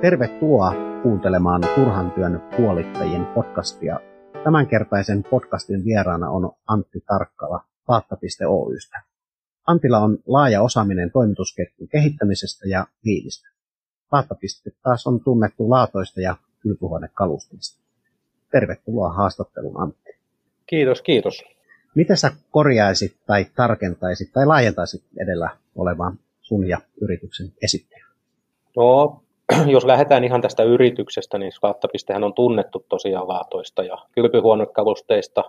Tervetuloa kuuntelemaan Turhan työn puolittajien podcastia. Tämänkertaisen podcastin vieraana on Antti Tarkkala Paatta.oystä. Antilla on laaja osaaminen toimitusketjun kehittämisestä ja liidistä. Paatta.piste taas on tunnettu laatoista ja kylpyhuonekalusteista. Tervetuloa haastatteluun Antti. Kiitos, kiitos. Miten sä korjaisit tai tarkentaisit tai laajentaisit edellä olevan sun ja yrityksen esittäjä? No, jos lähdetään ihan tästä yrityksestä, niin Skaattapistehän on tunnettu tosiaan laatoista ja kylpyhuonekalusteista.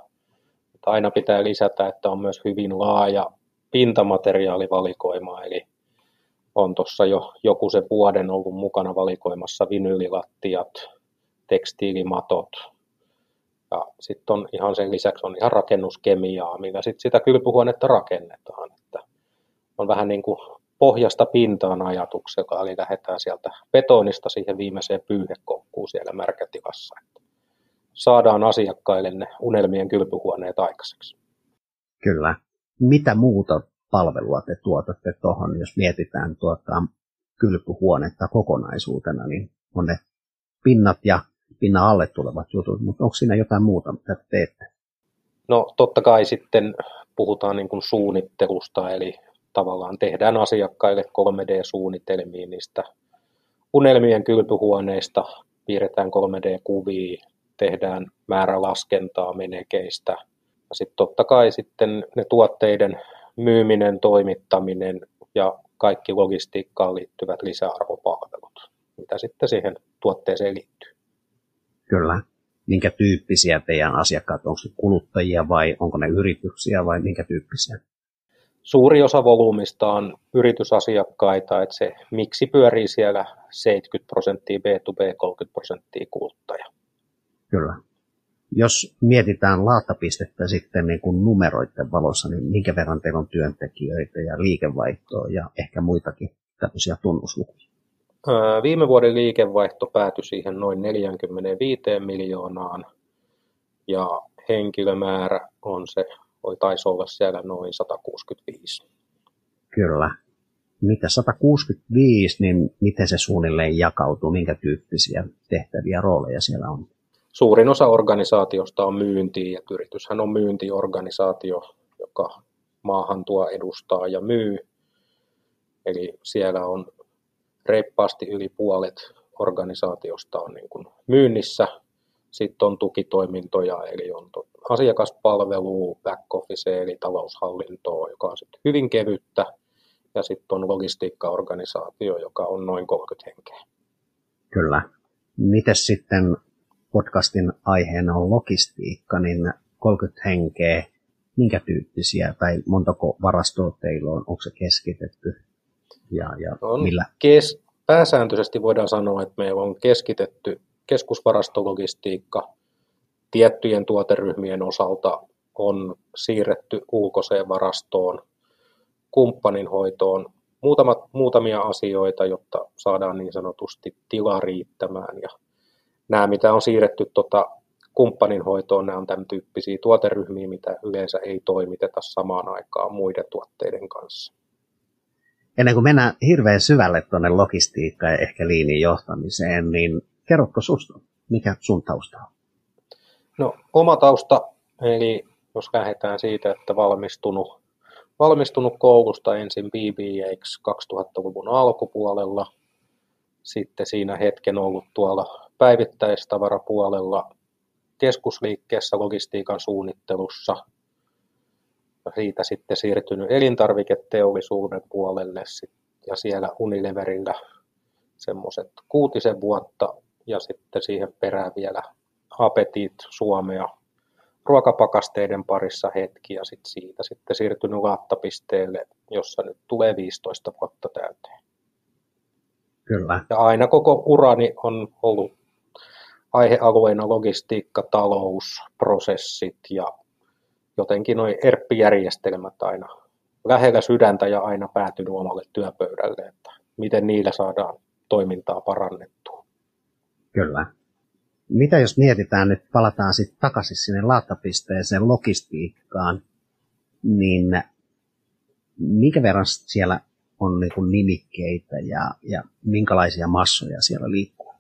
Aina pitää lisätä, että on myös hyvin laaja pintamateriaalivalikoima, eli on tuossa jo joku se vuoden ollut mukana valikoimassa vinyylilattiat, tekstiilimatot, ja sitten on ihan sen lisäksi on ihan rakennuskemiaa, millä sitten sitä kylpyhuonetta rakennetaan. Että on vähän niin kuin pohjasta pintaan ajatuksella, eli lähdetään sieltä betonista siihen viimeiseen pyyhekoukkuun siellä märkätilassa. Että saadaan asiakkaille ne unelmien kylpyhuoneet aikaiseksi. Kyllä. Mitä muuta palvelua te tuotatte tuohon, jos mietitään tuota kylpyhuonetta kokonaisuutena, niin on ne pinnat ja pinnan alle tulevat jutut, mutta onko siinä jotain muuta, mitä te teette? No totta kai sitten puhutaan niin kuin suunnittelusta, eli tavallaan tehdään asiakkaille 3D-suunnitelmia niistä unelmien kylpyhuoneista, piirretään 3D-kuvia, tehdään määrälaskentaa menekeistä. Ja sitten totta kai sitten ne tuotteiden myyminen, toimittaminen ja kaikki logistiikkaan liittyvät lisäarvopalvelut, mitä sitten siihen tuotteeseen liittyy. Kyllä. Minkä tyyppisiä teidän asiakkaat, onko kuluttajia vai onko ne yrityksiä vai minkä tyyppisiä? Suuri osa volyymista on yritysasiakkaita, että se miksi pyörii siellä 70 prosenttia B2B, 30 prosenttia kuluttaja. Kyllä. Jos mietitään laatapistettä sitten niin kuin numeroiden valossa, niin minkä verran teillä on työntekijöitä ja liikevaihtoa ja ehkä muitakin tämmöisiä tunnuslukuja? Viime vuoden liikevaihto päätyi siihen noin 45 miljoonaan ja henkilömäärä on se, voi taisi olla siellä noin 165. Kyllä. Mitä 165, niin miten se suunnilleen jakautuu, minkä tyyppisiä tehtäviä rooleja siellä on? Suurin osa organisaatiosta on myynti, ja yrityshän on myyntiorganisaatio, joka maahan tuo edustaa ja myy. Eli siellä on reippaasti yli puolet organisaatiosta on niin kuin myynnissä. Sitten on tukitoimintoja, eli on asiakaspalvelu, back office, eli taloushallintoa, joka on sitten hyvin kevyttä. Ja sitten on logistiikkaorganisaatio, joka on noin 30 henkeä. Kyllä. Miten sitten podcastin aiheena on logistiikka, niin 30 henkeä, minkä tyyppisiä tai montako varastoa teillä on, onko se keskitetty ja, ja on millä? Kes, pääsääntöisesti voidaan sanoa, että meillä on keskitetty keskusvarastologistiikka tiettyjen tuoteryhmien osalta on siirretty ulkoiseen varastoon, kumppanin hoitoon, muutamat, muutamia asioita, jotta saadaan niin sanotusti tila riittämään. Ja nämä, mitä on siirretty tota, kumppanin hoitoon, nämä on tämän tyyppisiä tuoteryhmiä, mitä yleensä ei toimiteta samaan aikaan muiden tuotteiden kanssa ennen kuin mennään hirveän syvälle tuonne logistiikkaan ja ehkä liinin johtamiseen, niin kerrotko susta, mikä sun tausta on? No oma tausta, eli jos lähdetään siitä, että valmistunut, valmistunut koulusta ensin BBX 2000-luvun alkupuolella, sitten siinä hetken ollut tuolla päivittäistavarapuolella keskusliikkeessä logistiikan suunnittelussa – siitä sitten siirtynyt elintarviketeollisuuden puolelle ja siellä Unileverillä semmoiset kuutisen vuotta ja sitten siihen perään vielä Apetit Suomea ruokapakasteiden parissa hetki ja sitten siitä sitten siirtynyt laattapisteelle, jossa nyt tulee 15 vuotta täyteen. Kyllä. Ja aina koko urani on ollut aihealueena logistiikka, talous, prosessit ja jotenkin noin ERP-järjestelmät aina lähellä sydäntä ja aina päätynyt omalle työpöydälle, että miten niillä saadaan toimintaa parannettua. Kyllä. Mitä jos mietitään, nyt palataan sitten takaisin sinne laattapisteeseen logistiikkaan, niin minkä verran siellä on niin nimikkeitä ja, ja minkälaisia massoja siellä liikkuu?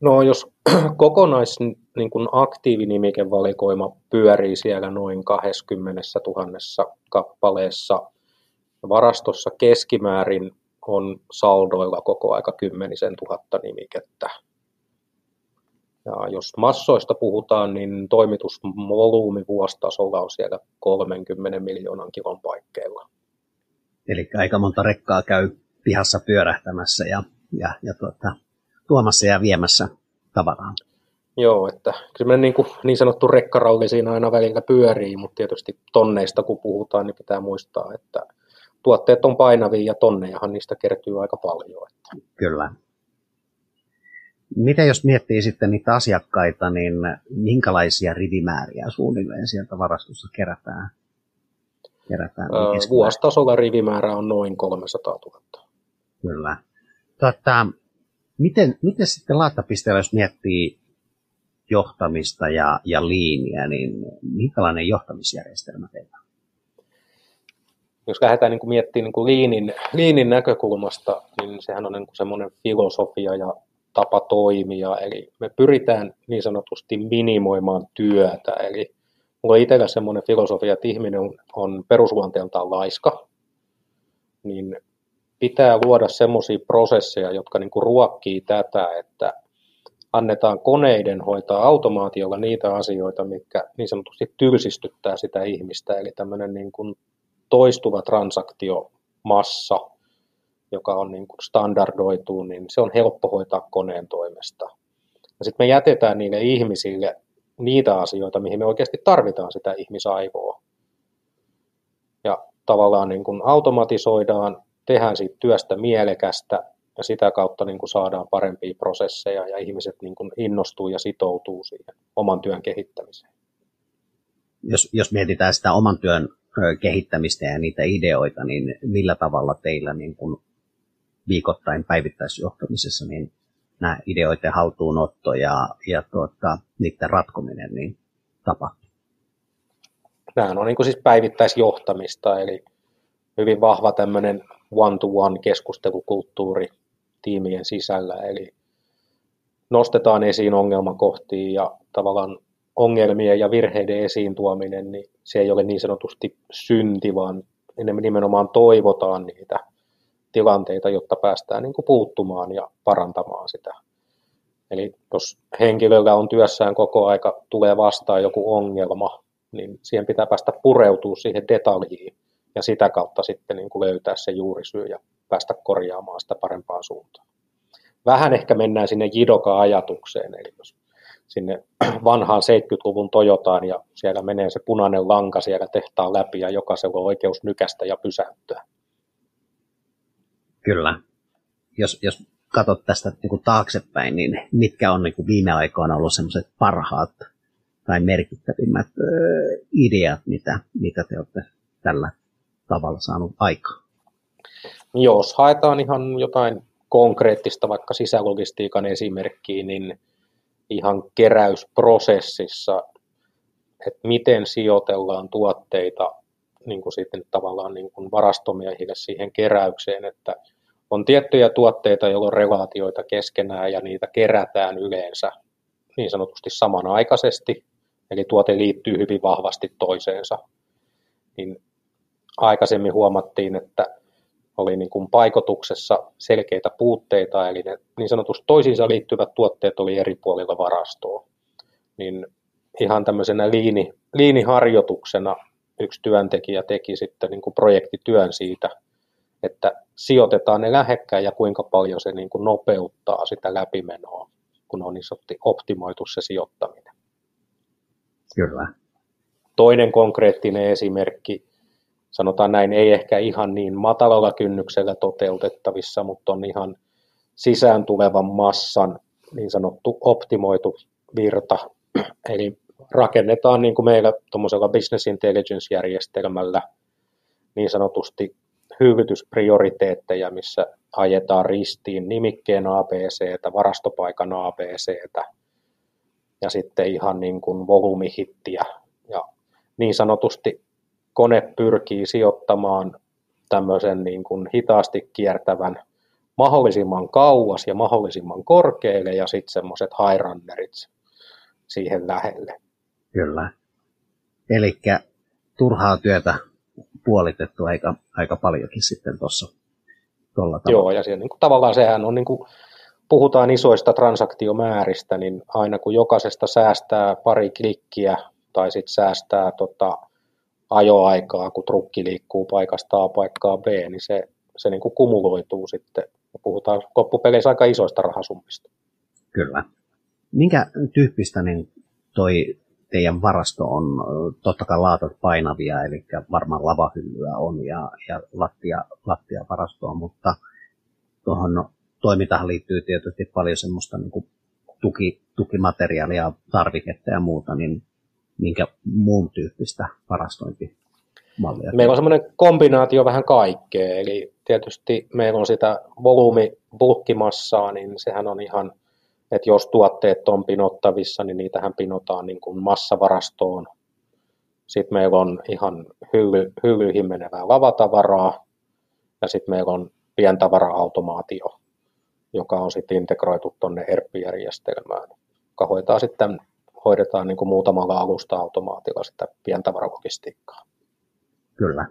No jos kokonais niin kuin aktiivinimikevalikoima pyörii siellä noin 20 000 kappaleessa, varastossa keskimäärin on saldoilla koko aika kymmenisen tuhatta nimikettä. Ja jos massoista puhutaan, niin toimitusvolyymi vuositasolla on siellä 30 miljoonan kilon paikkeilla. Eli aika monta rekkaa käy pihassa pyörähtämässä ja, ja, ja tuota, tuomassa ja viemässä tavaraa. Joo, että kyllä niin, kuin, niin sanottu rekkaralli siinä aina välillä pyörii, mutta tietysti tonneista kun puhutaan, niin pitää muistaa, että tuotteet on painavia ja tonnejahan niistä kertyy aika paljon. Että. Kyllä. Mitä jos miettii sitten niitä asiakkaita, niin minkälaisia rivimääriä suunnilleen sieltä varastossa kerätään? kerätään öö, vuositasolla rivimäärä on noin 300 000. Kyllä. Tota, miten, miten sitten laatapisteellä, jos miettii johtamista ja, ja liiniä, niin minkälainen johtamisjärjestelmä teillä? Jos lähdetään niin kuin miettimään niin kuin liinin, liinin näkökulmasta, niin sehän on niin kuin semmoinen filosofia ja tapa toimia, eli me pyritään niin sanotusti minimoimaan työtä, eli mulla on itsellä semmoinen filosofia, että ihminen on, on perusluonteeltaan laiska, niin pitää luoda semmoisia prosesseja, jotka niin kuin ruokkii tätä, että annetaan koneiden hoitaa automaatiolla niitä asioita, mitkä niin sanotusti tylsistyttää sitä ihmistä, eli tämmöinen niin kuin toistuva transaktiomassa, joka on niin kuin standardoitu, niin se on helppo hoitaa koneen toimesta. Ja sitten me jätetään niille ihmisille niitä asioita, mihin me oikeasti tarvitaan sitä ihmisaivoa. Ja tavallaan niin kuin automatisoidaan, tehdään siitä työstä mielekästä ja sitä kautta niin kuin saadaan parempia prosesseja ja ihmiset niin kuin innostuu ja sitoutuu siihen oman työn kehittämiseen. Jos, jos mietitään sitä oman työn kehittämistä ja niitä ideoita, niin millä tavalla teillä niin kuin viikoittain päivittäisjohtamisessa niin nämä ideoiden haltuunotto ja, ja tuota, niiden ratkominen niin tapahtuu? Nämä on niin kuin siis päivittäisjohtamista, eli hyvin vahva tämmöinen one-to-one keskustelukulttuuri tiimien sisällä, eli nostetaan esiin ongelmakohtia ja tavallaan ongelmien ja virheiden esiin tuominen, niin se ei ole niin sanotusti synti, vaan nimenomaan toivotaan niitä tilanteita, jotta päästään niin kuin puuttumaan ja parantamaan sitä. Eli jos henkilöllä on työssään koko aika, tulee vastaan joku ongelma, niin siihen pitää päästä pureutua siihen detaljiin ja sitä kautta sitten niin kuin löytää se juurisyy ja päästä korjaamaan sitä parempaan suuntaan. Vähän ehkä mennään sinne jidoka-ajatukseen, eli jos sinne vanhaan 70-luvun Toyotaan ja siellä menee se punainen lanka siellä tehtaan läpi ja jokaisella on oikeus nykästä ja pysäyttää. Kyllä. Jos, jos katsot tästä niin kuin taaksepäin, niin mitkä on niin kuin viime aikoina ollut semmoiset parhaat tai merkittävimmät ö, ideat, mitä, mitä te olette tällä tavalla saanut aikaan? Jos haetaan ihan jotain konkreettista, vaikka sisälogistiikan esimerkkiä, niin ihan keräysprosessissa, että miten sijoitellaan tuotteita niin kuin sitten tavallaan niin kuin varastomiehille siihen keräykseen, että on tiettyjä tuotteita, joilla on relaatioita keskenään ja niitä kerätään yleensä niin sanotusti samanaikaisesti, eli tuote liittyy hyvin vahvasti toiseensa. Niin aikaisemmin huomattiin, että oli niin kuin paikotuksessa selkeitä puutteita, eli ne niin sanotusti toisiinsa liittyvät tuotteet oli eri puolilla varastoa. Niin ihan tämmöisenä liini, liiniharjoituksena yksi työntekijä teki sitten niin kuin projektityön siitä, että sijoitetaan ne lähekkäin ja kuinka paljon se niin kuin nopeuttaa sitä läpimenoa, kun on niin optimoitu se sijoittaminen. Kyllä. Toinen konkreettinen esimerkki, sanotaan näin, ei ehkä ihan niin matalalla kynnyksellä toteutettavissa, mutta on ihan sisään tulevan massan niin sanottu optimoitu virta. Eli rakennetaan niin kuin meillä tuommoisella business intelligence-järjestelmällä niin sanotusti hyvitysprioriteetteja, missä ajetaan ristiin nimikkeen ABC, varastopaikan ABC ja sitten ihan niin kuin volyymihittiä. Ja niin sanotusti kone pyrkii sijoittamaan tämmöisen niin kuin hitaasti kiertävän mahdollisimman kauas ja mahdollisimman korkealle ja sitten semmoiset high siihen lähelle. Kyllä. Eli turhaa työtä puolitettu aika, aika paljonkin sitten tuossa tuolla tavalla. Joo, ja siellä, niin kuin, tavallaan sehän on, niin kuin, puhutaan isoista transaktiomääristä, niin aina kun jokaisesta säästää pari klikkiä tai sitten säästää tota, ajoaikaa, kun trukki liikkuu paikasta A paikkaa B, niin se, se niin kuin kumuloituu sitten. Ja puhutaan loppupeleissä aika isoista rahasummista. Kyllä. Minkä tyyppistä niin toi teidän varasto on, totta kai laatat painavia, eli varmaan lavahyllyä on ja, ja lattia, lattia varastoa, mutta tuohon toimintahan liittyy tietysti paljon semmoista niin kuin tuki, tukimateriaalia, tarviketta ja muuta, niin minkä muun tyyppistä varastointimallia? Meillä on semmoinen kombinaatio vähän kaikkea, eli tietysti meillä on sitä volyymi bulkkimassaa, niin sehän on ihan – että jos tuotteet on pinottavissa, niin niitähän pinotaan niin kuin massavarastoon. Sitten meillä on ihan hylly, hyllyihin menevää lavatavaraa ja sitten meillä on pientavara-automaatio, joka on sitten integroitu tuonne ERP-järjestelmään, joka hoitaa sitten, hoidetaan niin kuin muutamalla alusta-automaatilla sitä pientavaralogistiikkaa. Kyllä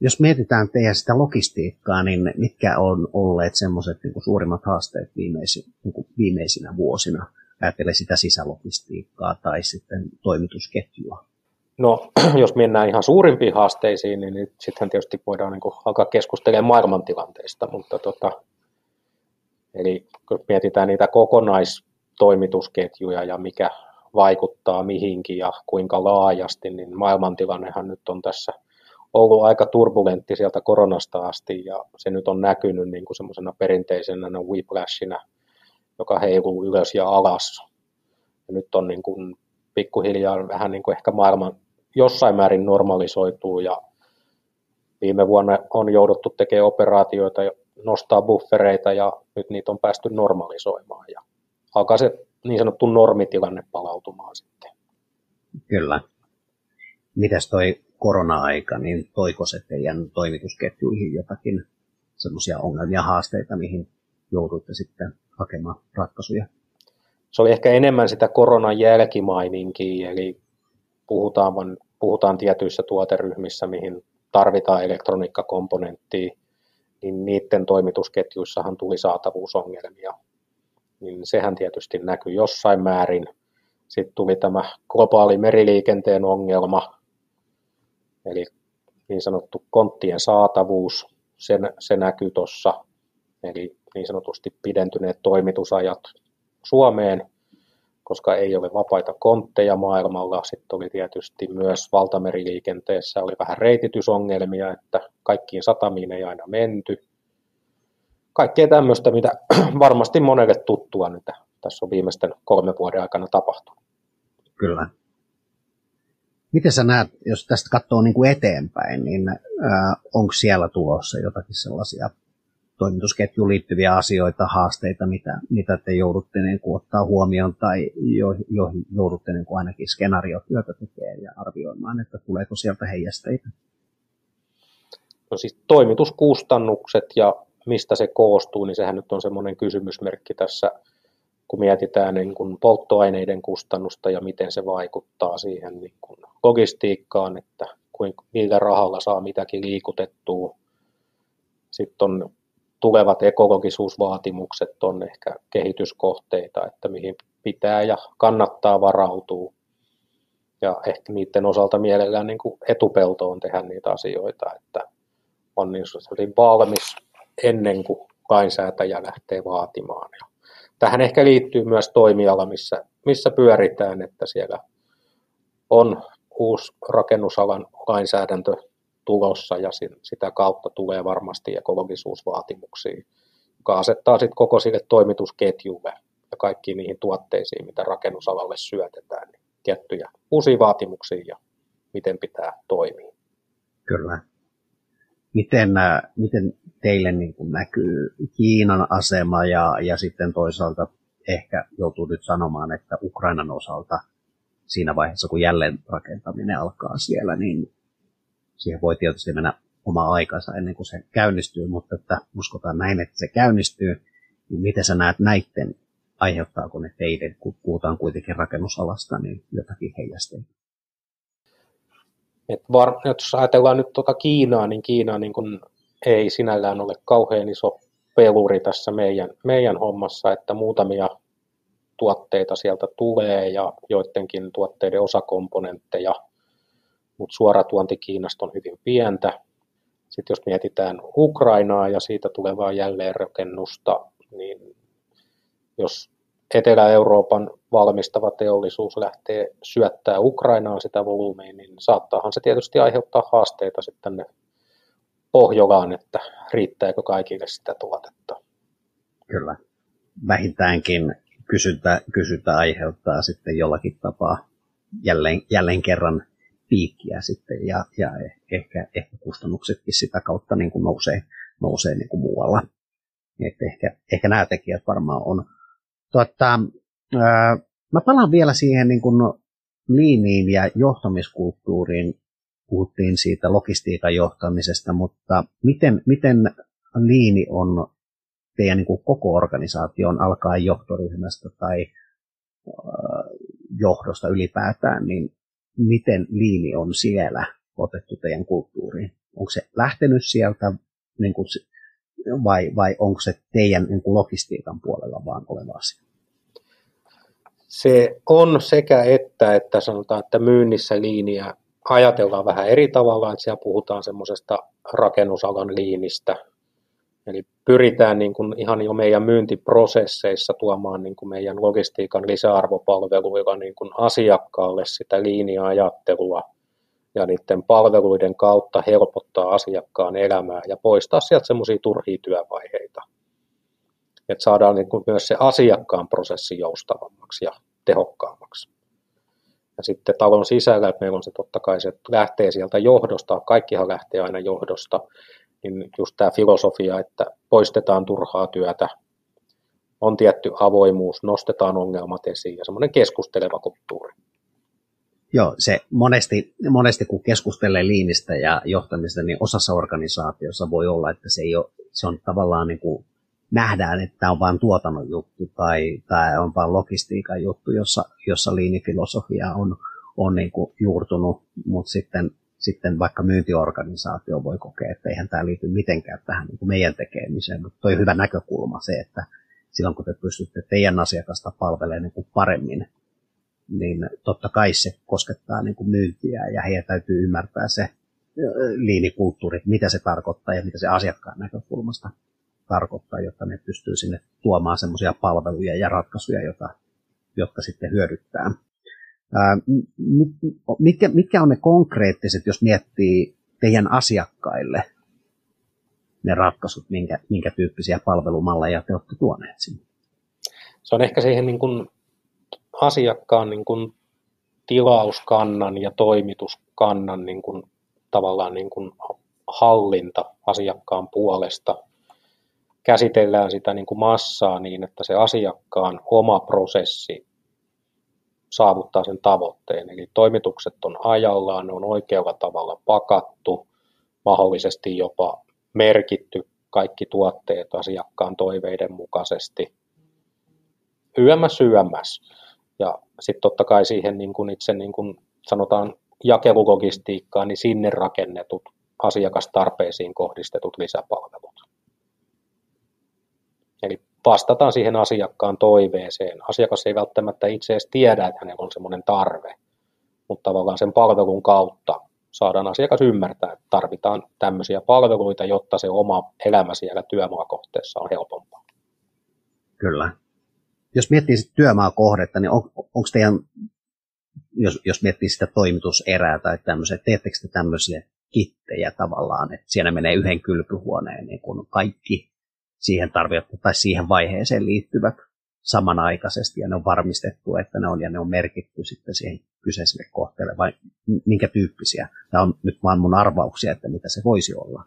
jos mietitään teidän sitä logistiikkaa, niin mitkä on olleet semmoiset niin suurimmat haasteet viimeisin, niin kuin viimeisinä vuosina? Ajattelen sitä sisälogistiikkaa tai sitten toimitusketjua. No, jos mennään ihan suurimpiin haasteisiin, niin sitten tietysti voidaan niin kuin alkaa keskustelemaan maailmantilanteista, mutta tota, eli kun mietitään niitä kokonaistoimitusketjuja ja mikä vaikuttaa mihinkin ja kuinka laajasti, niin maailmantilannehan nyt on tässä – ollut aika turbulentti sieltä koronasta asti ja se nyt on näkynyt niin kuin semmoisena perinteisenä whiplashina, joka heiluu ylös ja alas. Ja nyt on niin kuin pikkuhiljaa vähän niin kuin ehkä maailman jossain määrin normalisoituu ja viime vuonna on jouduttu tekemään operaatioita, nostaa buffereita ja nyt niitä on päästy normalisoimaan ja alkaa se niin sanottu normitilanne palautumaan sitten. Kyllä. Mitäs toi korona-aika, niin toiko se teidän toimitusketjuihin jotakin semmoisia ongelmia, haasteita, mihin jouduitte sitten hakemaan ratkaisuja? Se oli ehkä enemmän sitä koronan jälkimaininkia, eli puhutaan, puhutaan tietyissä tuoteryhmissä, mihin tarvitaan elektroniikkakomponenttia, niin niiden toimitusketjuissahan tuli saatavuusongelmia. Niin sehän tietysti näkyy jossain määrin. Sitten tuli tämä globaali meriliikenteen ongelma, Eli niin sanottu konttien saatavuus, sen, se näkyy tuossa, eli niin sanotusti pidentyneet toimitusajat Suomeen, koska ei ole vapaita kontteja maailmalla. Sitten oli tietysti myös valtameriliikenteessä oli vähän reititysongelmia, että kaikkiin satamiin ei aina menty. Kaikkea tämmöistä, mitä varmasti monelle tuttua nyt tässä on viimeisten kolmen vuoden aikana tapahtunut. Kyllä. Miten sä näet, jos tästä katsoo niin kuin eteenpäin, niin äh, onko siellä tulossa jotakin sellaisia toimitusketjuun liittyviä asioita, haasteita, mitä, mitä te joudutte niin kuin, ottaa huomioon tai joihin jo, joudutte niin kuin ainakin skenaariotyötä tekemään ja arvioimaan, että tuleeko sieltä heijasteita? No siis toimituskustannukset ja mistä se koostuu, niin sehän nyt on semmoinen kysymysmerkki tässä kun mietitään niin kuin polttoaineiden kustannusta ja miten se vaikuttaa siihen niin kuin logistiikkaan, että millä rahalla saa mitäkin liikutettua. Sitten on tulevat ekologisuusvaatimukset on ehkä kehityskohteita, että mihin pitää ja kannattaa varautua. Ja ehkä niiden osalta mielellään niin kuin etupeltoon tehdä niitä asioita, että on niin valmis ennen kuin lainsäätäjä lähtee vaatimaan. Ja tähän ehkä liittyy myös toimiala, missä, missä pyöritään, että siellä on uusi rakennusalan lainsäädäntö tulossa ja sitä kautta tulee varmasti ekologisuusvaatimuksia, joka asettaa sitten koko sille toimitusketjulle ja kaikkiin niihin tuotteisiin, mitä rakennusalalle syötetään, niin tiettyjä uusia vaatimuksia ja miten pitää toimia. Kyllä. Miten, äh, miten teille niin kuin näkyy Kiinan asema ja, ja sitten toisaalta ehkä joutuu nyt sanomaan, että Ukrainan osalta siinä vaiheessa, kun jälleen rakentaminen alkaa siellä, niin siihen voi tietysti mennä oma aikansa ennen kuin se käynnistyy, mutta että uskotaan näin, että se käynnistyy, niin miten sä näet näiden, aiheuttaako ne teidän, kun puhutaan kuitenkin rakennusalasta, niin jotakin heijasteita? Et var, jos ajatellaan nyt tuota Kiinaa, niin Kiina niin kun ei sinällään ole kauhean iso peluri tässä meidän, meidän hommassa, että muutamia tuotteita sieltä tulee ja joidenkin tuotteiden osakomponentteja, mutta suora tuonti Kiinasta on hyvin pientä. Sitten jos mietitään Ukrainaa ja siitä tulevaa jälleenrakennusta, niin jos Etelä-Euroopan valmistava teollisuus lähtee syöttää Ukrainaan sitä volyymiin, niin saattaahan se tietysti aiheuttaa haasteita sitten tänne Pohjolaan, että riittääkö kaikille sitä tuotetta. Kyllä. Vähintäänkin kysyntä, kysyntä aiheuttaa sitten jollakin tapaa jälleen, jälleen kerran piikkiä sitten ja, ja ehkä, ehkä kustannuksetkin sitä kautta niin kuin nousee, nousee niin kuin muualla. Että ehkä, ehkä nämä tekijät varmaan on. Tuota, ää, mä palaan vielä siihen niin kuin liiniin ja johtamiskulttuuriin. Puhuttiin siitä logistiikan johtamisesta, mutta miten, miten liini on teidän niin kuin koko organisaation alkaa johtoryhmästä tai johdosta ylipäätään, niin miten liini on siellä otettu teidän kulttuuriin? Onko se lähtenyt sieltä niin kuin, vai, vai onko se teidän niin kuin logistiikan puolella vaan oleva asia? Se on sekä että, että sanotaan, että myynnissä liiniä ajatellaan vähän eri tavalla, että siellä puhutaan semmoisesta rakennusalan liinistä, Eli pyritään niin kuin ihan jo meidän myyntiprosesseissa tuomaan niin kuin meidän logistiikan lisäarvopalveluilla niin kuin asiakkaalle sitä linja-ajattelua ja niiden palveluiden kautta helpottaa asiakkaan elämää ja poistaa sieltä semmoisia turhia työvaiheita. Että saadaan niin kuin myös se asiakkaan prosessi joustavammaksi ja tehokkaammaksi. Ja sitten talon sisällä, että meillä on se totta kai se lähtee sieltä johdosta, kaikkihan lähtee aina johdosta, niin just tämä filosofia, että poistetaan turhaa työtä, on tietty avoimuus, nostetaan ongelmat esiin ja semmoinen keskusteleva kulttuuri. Joo, se monesti, monesti kun keskustelee liinistä ja johtamista, niin osassa organisaatiossa voi olla, että se, ei ole, se on tavallaan niin kuin nähdään, että tämä on vain tuotannon juttu tai tämä on vain logistiikan juttu, jossa, jossa liinifilosofia on, on niin kuin juurtunut, mutta sitten sitten vaikka myyntiorganisaatio voi kokea, että eihän tämä liity mitenkään tähän niin kuin meidän tekemiseen, mutta toi hyvä näkökulma se, että silloin kun te pystytte teidän asiakasta palvelemaan niin kuin paremmin, niin totta kai se koskettaa niin kuin myyntiä ja heidän täytyy ymmärtää se liinikulttuuri, mitä se tarkoittaa ja mitä se asiakkaan näkökulmasta tarkoittaa, jotta ne pystyy sinne tuomaan semmoisia palveluja ja ratkaisuja, jota, jotka sitten hyödyttää mitkä, mitkä on ne konkreettiset, jos miettii teidän asiakkaille ne ratkaisut, minkä, minkä tyyppisiä palvelumalleja te olette tuoneet sinne? Se on ehkä siihen niin kuin asiakkaan niin kuin tilauskannan ja toimituskannan niin kuin, tavallaan niin kuin hallinta asiakkaan puolesta. Käsitellään sitä niin kuin massaa niin, että se asiakkaan oma prosessi saavuttaa sen tavoitteen. Eli toimitukset on ajallaan, ne on oikealla tavalla pakattu, mahdollisesti jopa merkitty kaikki tuotteet asiakkaan toiveiden mukaisesti. Yömäs yömäs. Ja sitten totta kai siihen niin kuin itse niin kuin sanotaan jakelulogistiikkaan, niin sinne rakennetut asiakastarpeisiin kohdistetut lisäpalvelut. Eli vastataan siihen asiakkaan toiveeseen. Asiakas ei välttämättä itse edes tiedä, että hänellä on semmoinen tarve, mutta tavallaan sen palvelun kautta saadaan asiakas ymmärtää, että tarvitaan tämmöisiä palveluita, jotta se oma elämä siellä työmaakohteessa on helpompaa. Kyllä. Jos miettii sitä työmaakohdetta, niin on, onko teidän, jos, jos miettii sitä toimituserää tai tämmöisiä, teettekö te tämmöisiä kittejä tavallaan, että siellä menee yhden kylpyhuoneen niin kun kaikki siihen tarvittu tai siihen vaiheeseen liittyvät samanaikaisesti ja ne on varmistettu, että ne on ja ne on merkitty sitten siihen kyseiselle kohteelle vai minkä tyyppisiä. Tämä on nyt vaan mun arvauksia, että mitä se voisi olla.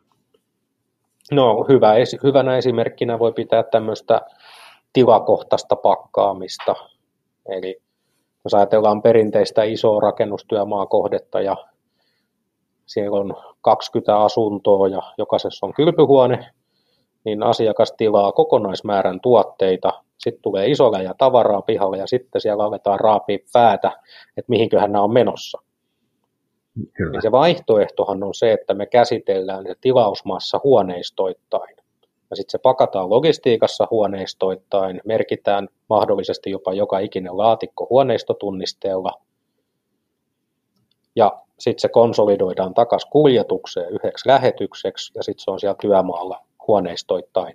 No hyvä, hyvänä esimerkkinä voi pitää tämmöistä tilakohtaista pakkaamista. Eli jos ajatellaan perinteistä isoa rakennustyömaakohdetta ja siellä on 20 asuntoa ja jokaisessa on kylpyhuone, niin asiakas tilaa kokonaismäärän tuotteita, sitten tulee iso ja tavaraa pihalle ja sitten siellä aletaan raapia päätä, että mihinköhän nämä on menossa. Kyllä. Niin se vaihtoehtohan on se, että me käsitellään se tilausmassa huoneistoittain. Ja sitten se pakataan logistiikassa huoneistoittain, merkitään mahdollisesti jopa joka ikinen laatikko huoneistotunnisteella. Ja sitten se konsolidoidaan takaisin kuljetukseen yhdeksi lähetykseksi ja sitten se on siellä työmaalla huoneistoittain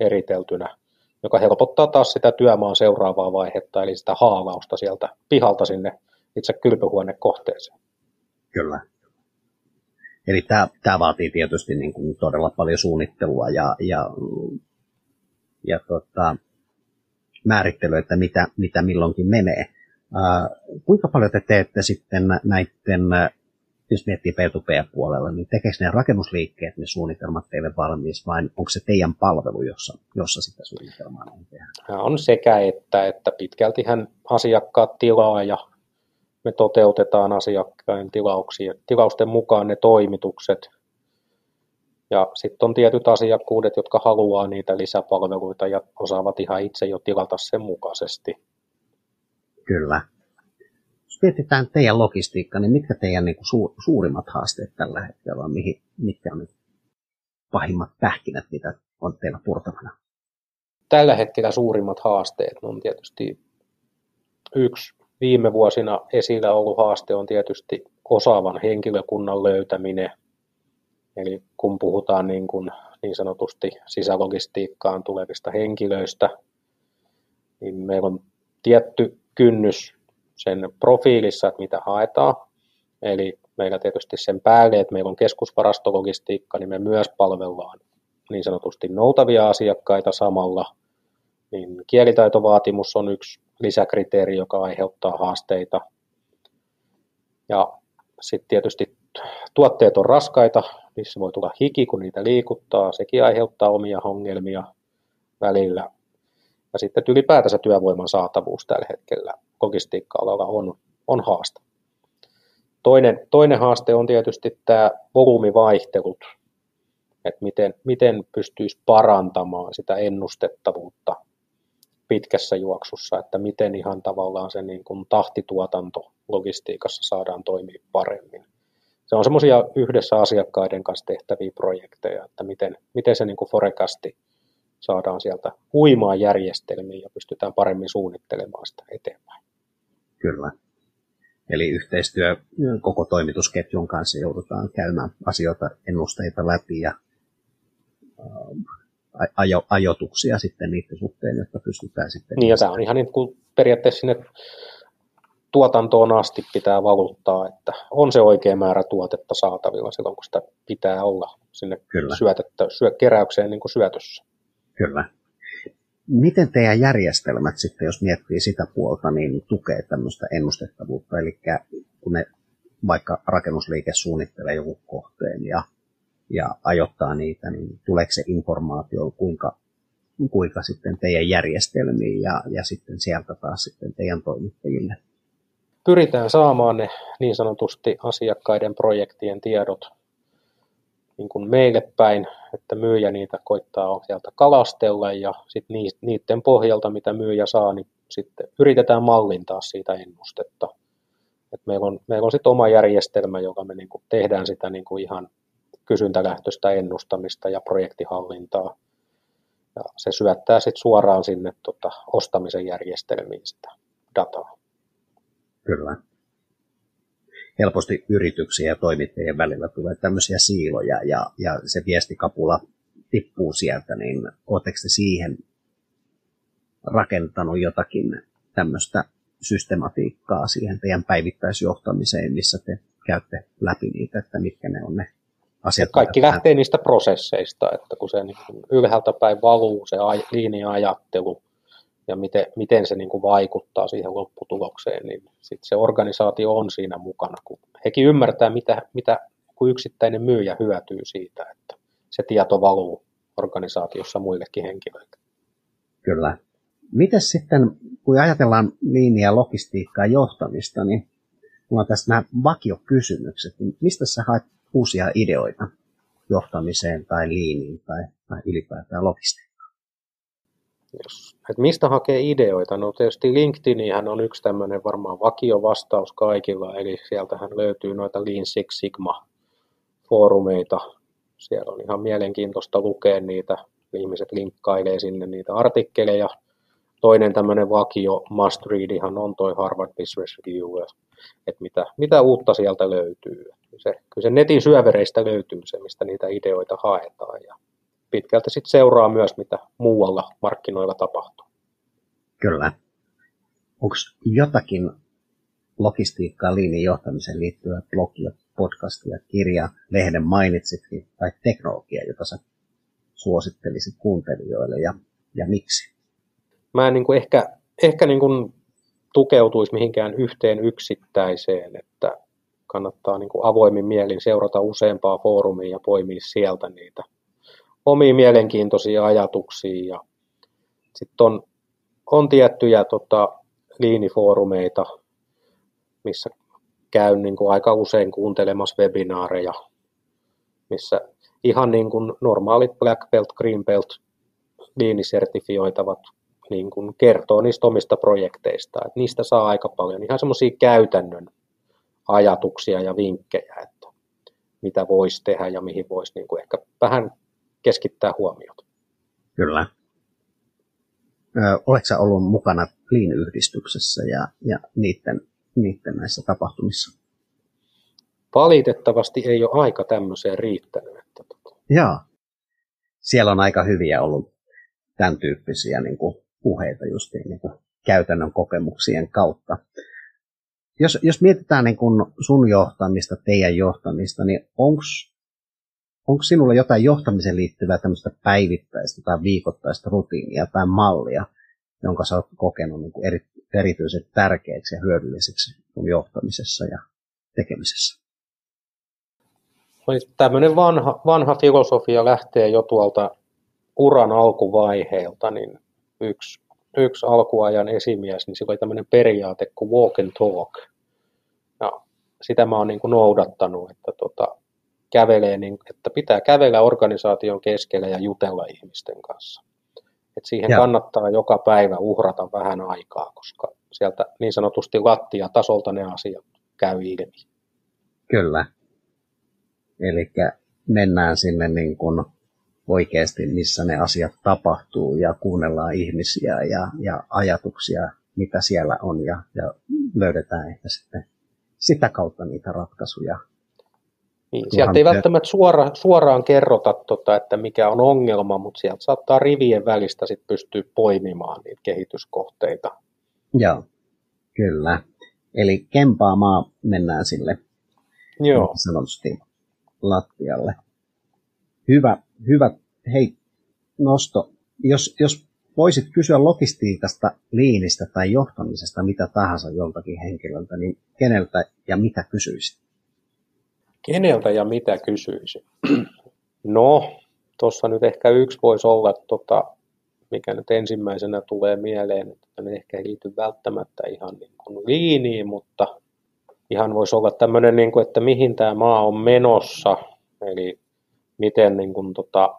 eriteltynä, joka helpottaa taas sitä työmaan seuraavaa vaihetta, eli sitä haalausta sieltä pihalta sinne itse kylpyhuonekohteeseen. Kyllä. Eli tämä, tämä vaatii tietysti niin kuin todella paljon suunnittelua ja, ja, ja tota, määrittelyä, että mitä, mitä milloinkin menee. Ää, kuinka paljon te teette sitten näiden, jos miettii P2P-puolella, niin tekeekö ne rakennusliikkeet ne suunnitelmat teille valmiiksi vai onko se teidän palvelu, jossa, jossa sitä suunnitelmaa on tehdä? On sekä että, että pitkältihän asiakkaat tilaa ja me toteutetaan asiakkaiden tilauksia, tilausten mukaan ne toimitukset. Ja sitten on tietyt asiakkuudet, jotka haluaa niitä lisäpalveluita ja osaavat ihan itse jo tilata sen mukaisesti. Kyllä. Jos mietitään teidän logistiikkaa, niin mitkä teidän niin kuin suurimmat haasteet tällä hetkellä on? Mihin, mitkä on pahimmat pähkinät, mitä on teillä purtavana? Tällä hetkellä suurimmat haasteet on tietysti yksi viime vuosina esillä ollut haaste on tietysti osaavan henkilökunnan löytäminen. Eli kun puhutaan niin, kuin niin sanotusti sisälogistiikkaan tulevista henkilöistä, niin meillä on tietty kynnys sen profiilissa, että mitä haetaan. Eli meillä tietysti sen päälle, että meillä on keskusvarastologistiikka, niin me myös palvellaan niin sanotusti noutavia asiakkaita samalla. Niin kielitaitovaatimus on yksi lisäkriteeri, joka aiheuttaa haasteita. Ja sitten tietysti tuotteet on raskaita, niissä voi tulla hiki, kun niitä liikuttaa, sekin aiheuttaa omia ongelmia välillä. Ja sitten ylipäätänsä työvoiman saatavuus tällä hetkellä logistiikka-alalla on, on haaste. Toinen, toinen haaste on tietysti tämä volyymivaihtelut, että miten, miten pystyisi parantamaan sitä ennustettavuutta pitkässä juoksussa, että miten ihan tavallaan se niin kuin tahtituotanto logistiikassa saadaan toimia paremmin. Se on semmoisia yhdessä asiakkaiden kanssa tehtäviä projekteja, että miten, miten se niin kuin forecasti saadaan sieltä huimaan järjestelmiin ja pystytään paremmin suunnittelemaan sitä eteenpäin. Kyllä. Eli yhteistyö koko toimitusketjun kanssa joudutaan käymään asioita, ennusteita läpi ja ajo, ajotuksia sitten niiden suhteen, jotta pystytään sitten... Niin, ja tämä on ihan niin kuin periaatteessa sinne tuotantoon asti pitää valuttaa, että on se oikea määrä tuotetta saatavilla silloin, kun sitä pitää olla sinne Kyllä. Syötettä, syö, keräykseen niin kuin syötössä. Kyllä. Miten teidän järjestelmät sitten, jos miettii sitä puolta, niin tukee tämmöistä ennustettavuutta, eli kun ne vaikka rakennusliike suunnittelee joku kohteen ja ja ajoittaa niitä, niin tuleeko se informaatio kuinka, kuinka sitten teidän järjestelmiin ja, ja sitten sieltä taas sitten teidän toimittajille? Pyritään saamaan ne niin sanotusti asiakkaiden projektien tiedot niin kuin meille päin, että myyjä niitä koittaa sieltä kalastella ja sitten niiden pohjalta, mitä myyjä saa, niin sitten yritetään mallintaa siitä ennustetta. Et meillä on, meillä on sitten oma järjestelmä, joka me niin kuin tehdään sitä niin kuin ihan kysyntälähtöistä ennustamista ja projektihallintaa. Ja se syöttää sitten suoraan sinne tota, ostamisen järjestelmiin sitä dataa. Kyllä. Helposti yrityksiä ja toimittajien välillä tulee tämmöisiä siiloja ja, ja se viestikapula tippuu sieltä, niin oletteko te siihen rakentanut jotakin tämmöistä systematiikkaa siihen teidän päivittäisjohtamiseen, missä te käytte läpi niitä, että mitkä ne on ne asiat. Kaikki lähtee niistä prosesseista, että kun se niin ylhäältä päin valuu se linja-ajattelu ja miten, miten se niin kuin vaikuttaa siihen lopputulokseen, niin sit se organisaatio on siinä mukana, kun hekin ymmärtää, mitä, mitä kun yksittäinen myyjä hyötyy siitä, että se tieto valuu organisaatiossa muillekin henkilöille. Kyllä. Miten sitten, kun ajatellaan liiniä logistiikkaa johtamista, niin mulla on tässä nämä vakiokysymykset, niin mistä sä haet uusia ideoita johtamiseen tai liiniin tai, tai ylipäätään logistiikkaan? Jos, että mistä hakee ideoita? No tietysti LinkedInihän on yksi tämmöinen varmaan vakiovastaus kaikilla, eli sieltähän löytyy noita Lean Six Sigma foorumeita. Siellä on ihan mielenkiintoista lukea niitä, ihmiset linkkailee sinne niitä artikkeleja. Toinen tämmöinen vakio must readihan on toi Harvard Business Review, että mitä, mitä uutta sieltä löytyy. Se, kyllä se netin syövereistä löytyy se, mistä niitä ideoita haetaan. Ja pitkälti sitten seuraa myös, mitä muualla markkinoilla tapahtuu. Kyllä. Onko jotakin logistiikkaa linjan johtamiseen liittyvää blogia, podcastia, kirja, lehden mainitsitkin, tai teknologia, jota sä suosittelisit kuuntelijoille ja, ja miksi? Mä en niin kuin ehkä, ehkä niin kuin tukeutuisi mihinkään yhteen yksittäiseen, että kannattaa niin kuin avoimin mielin seurata useampaa foorumia ja poimia sieltä niitä omia mielenkiintoisia ajatuksia. Ja sitten on, on tiettyjä tota, liinifoorumeita, missä käyn niin kuin aika usein kuuntelemassa webinaareja, missä ihan niin kuin normaalit Black Belt, Green Belt liinisertifioitavat niin kuin kertoo niistä omista projekteista. Että niistä saa aika paljon ihan semmoisia käytännön ajatuksia ja vinkkejä, että mitä voisi tehdä ja mihin voisi niin kuin ehkä vähän keskittää huomiota. Kyllä. Ö, oletko ollut mukana Clean-yhdistyksessä ja, ja niiden, niiden näissä tapahtumissa? Valitettavasti ei ole aika tämmöiseen riittänyt. Että... Tota. Joo. Siellä on aika hyviä ollut tämän tyyppisiä niin kuin puheita justiin niin kuin käytännön kokemuksien kautta. Jos, jos mietitään niin kuin sun johtamista, teidän johtamista, niin onko sinulla jotain johtamiseen liittyvää tämmöistä päivittäistä tai viikoittaista rutiinia tai mallia, jonka sä oot kokenut niin kuin eri, erityisen tärkeäksi ja hyödylliseksi sun johtamisessa ja tekemisessä? Tämmöinen vanha, vanha filosofia lähtee jo tuolta uran alkuvaiheelta, niin yksi, yksi alkuajan esimies, niin sillä oli tämmöinen periaate kuin walk and talk. Ja sitä mä oon niin kuin noudattanut, että tota, kävelee, niin, että pitää kävellä organisaation keskellä ja jutella ihmisten kanssa. Et siihen ja. kannattaa joka päivä uhrata vähän aikaa, koska sieltä niin sanotusti lattia tasolta ne asiat käy ilmi. Kyllä. Eli mennään sinne niin kuin oikeasti, missä ne asiat tapahtuu ja kuunnellaan ihmisiä ja, ja ajatuksia, mitä siellä on ja, ja löydetään ehkä sitten sitä kautta niitä ratkaisuja niin, sieltä ei välttämättä suora, suoraan kerrota, tota, että mikä on ongelma, mutta sieltä saattaa rivien välistä sit pystyä poimimaan niitä kehityskohteita. Joo, kyllä. Eli kempaamaan mennään sille Joo. sanotusti lattialle. Hyvä, hyvä. Hei, nosto. Jos, jos voisit kysyä logistiikasta, liinistä tai johtamisesta mitä tahansa joltakin henkilöltä, niin keneltä ja mitä kysyisit? Keneltä ja mitä kysyisin? No, tuossa nyt ehkä yksi voisi olla, tota, mikä nyt ensimmäisenä tulee mieleen, että ne ehkä liity välttämättä ihan niin kuin liiniin, mutta ihan voisi olla tämmöinen, niin kuin, että mihin tämä maa on menossa, eli miten niin kuin, tota,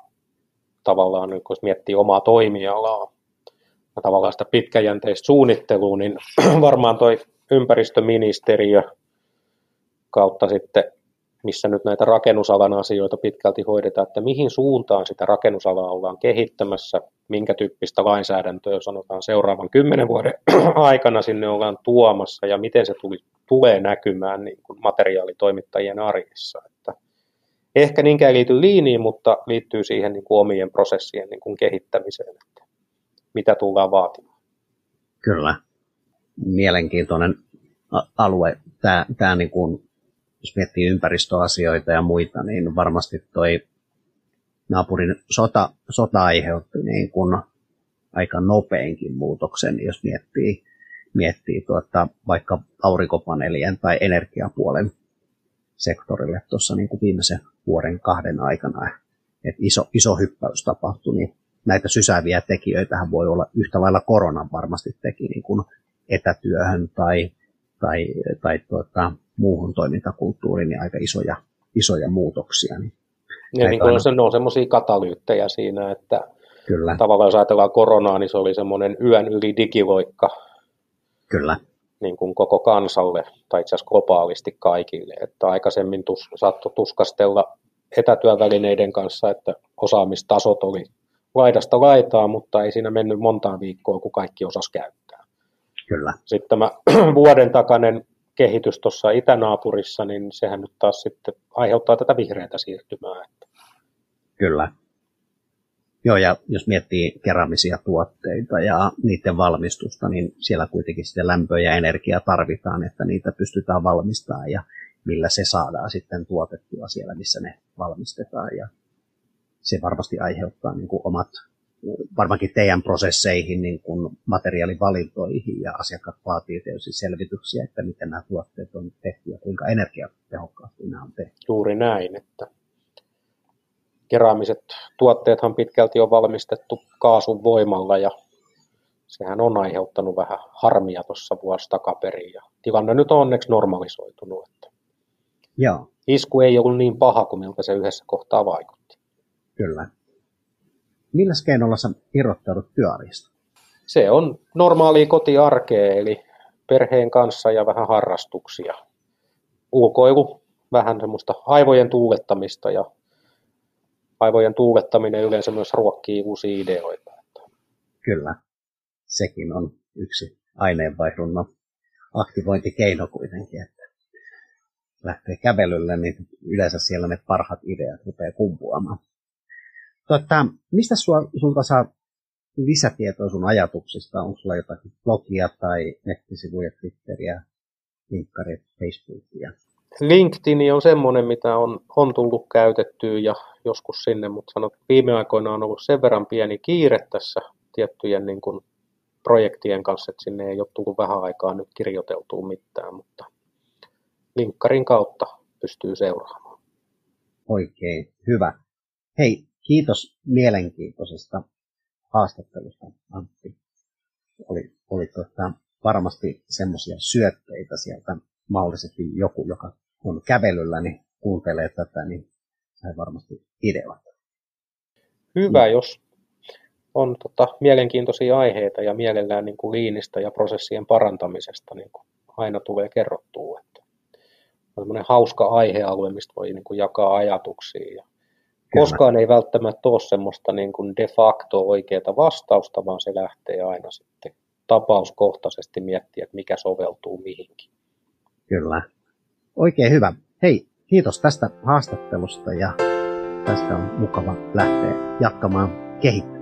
tavallaan, niin kun miettii omaa toimialaa ja tavallaan sitä pitkäjänteistä suunnittelua, niin varmaan toi ympäristöministeriö kautta sitten missä nyt näitä rakennusalan asioita pitkälti hoidetaan, että mihin suuntaan sitä rakennusalaa ollaan kehittämässä, minkä tyyppistä lainsäädäntöä sanotaan seuraavan kymmenen vuoden aikana sinne ollaan tuomassa ja miten se tuli, tulee näkymään niin kuin materiaalitoimittajien arjessa. Että ehkä niinkään liity liiniin, mutta liittyy siihen niin kuin omien prosessien niin kuin kehittämiseen, että mitä tullaan vaatimaan. Kyllä. Mielenkiintoinen alue. Tämä, tämä niin kuin jos miettii ympäristöasioita ja muita, niin varmasti toi naapurin sota, sota aiheutti niin kuin aika nopeinkin muutoksen, jos miettii, miettii tuota, vaikka aurinkopaneelien tai energiapuolen sektorille tuossa niin kuin viimeisen vuoden kahden aikana. Et iso, iso hyppäys tapahtui, niin näitä sysääviä tekijöitä voi olla yhtä lailla koronan varmasti teki niin kuin etätyöhön tai tai, tai tuota, muuhun toimintakulttuuriin niin aika isoja, isoja muutoksia. Niin ja niin kuin se, ne on semmoisia katalyyttejä siinä, että Kyllä. tavallaan jos ajatellaan koronaa, niin se oli semmoinen yön yli digiloikka Kyllä. Niin kuin koko kansalle, tai itse asiassa globaalisti kaikille. Että aikaisemmin tus, saattoi tuskastella etätyövälineiden kanssa, että osaamistasot oli laidasta laitaa, mutta ei siinä mennyt montaa viikkoa, kun kaikki osas käyttää. Kyllä. Sitten tämä vuoden takainen kehitys tuossa itänaapurissa, niin sehän nyt taas sitten aiheuttaa tätä vihreätä siirtymää. Kyllä. Joo, ja jos miettii keramisia tuotteita ja niiden valmistusta, niin siellä kuitenkin sitten lämpö ja energia tarvitaan, että niitä pystytään valmistamaan ja millä se saadaan sitten tuotettua siellä, missä ne valmistetaan. Ja se varmasti aiheuttaa niin kuin omat, varmaankin teidän prosesseihin, niin kuin materiaalivalintoihin ja asiakkaat vaatii tietysti selvityksiä, että miten nämä tuotteet on tehty ja kuinka energiatehokkaasti nämä on tehty. Juuri näin, että keraamiset tuotteethan pitkälti on valmistettu kaasun voimalla ja sehän on aiheuttanut vähän harmia tuossa vuosi takaperin ja tilanne nyt on onneksi normalisoitunut. Että Joo. Isku ei ollut niin paha kuin miltä se yhdessä kohtaa vaikutti. Kyllä. Millä keinolla sä irrottaudut työarjesta? Se on normaalia kotiarkea, eli perheen kanssa ja vähän harrastuksia. Ulkoilu, vähän semmoista aivojen tuulettamista ja aivojen tuulettaminen yleensä myös ruokkii uusia ideoita. Kyllä, sekin on yksi aineenvaihdunnan aktivointikeino kuitenkin, lähtee kävelylle, niin yleensä siellä ne parhaat ideat rupeaa kumpuamaan. Tota, mistä sua, sulta saa lisätietoa sun ajatuksista? Onko sulla jotakin blogia tai nettisivuja, Twitteriä, linkkarit, Facebookia? LinkedIn on semmoinen, mitä on, on tullut käytettyä ja joskus sinne, mutta sanot, viime aikoina on ollut sen verran pieni kiire tässä tiettyjen niin kuin, projektien kanssa, että sinne ei ole tullut vähän aikaa nyt kirjoiteltua mitään, mutta linkkarin kautta pystyy seuraamaan. Oikein hyvä. Hei, kiitos mielenkiintoisesta haastattelusta, Antti. Oli, oli tota, varmasti semmoisia syötteitä sieltä mahdollisesti joku, joka on kävelyllä, niin kuuntelee tätä, niin sai varmasti ideoita. Hyvä, jos on tota, mielenkiintoisia aiheita ja mielellään niin kuin liinistä ja prosessien parantamisesta niin kuin aina tulee kerrottua. On hauska aihealue, mistä voi niin kuin jakaa ajatuksia. Ja koskaan ei välttämättä ole semmoista niin kuin de facto oikeaa vastausta, vaan se lähtee aina sitten tapauskohtaisesti miettiä, että mikä soveltuu mihinkin. Kyllä. Oikein hyvä. Hei, kiitos tästä haastattelusta ja tästä on mukava lähteä jatkamaan kehittämään.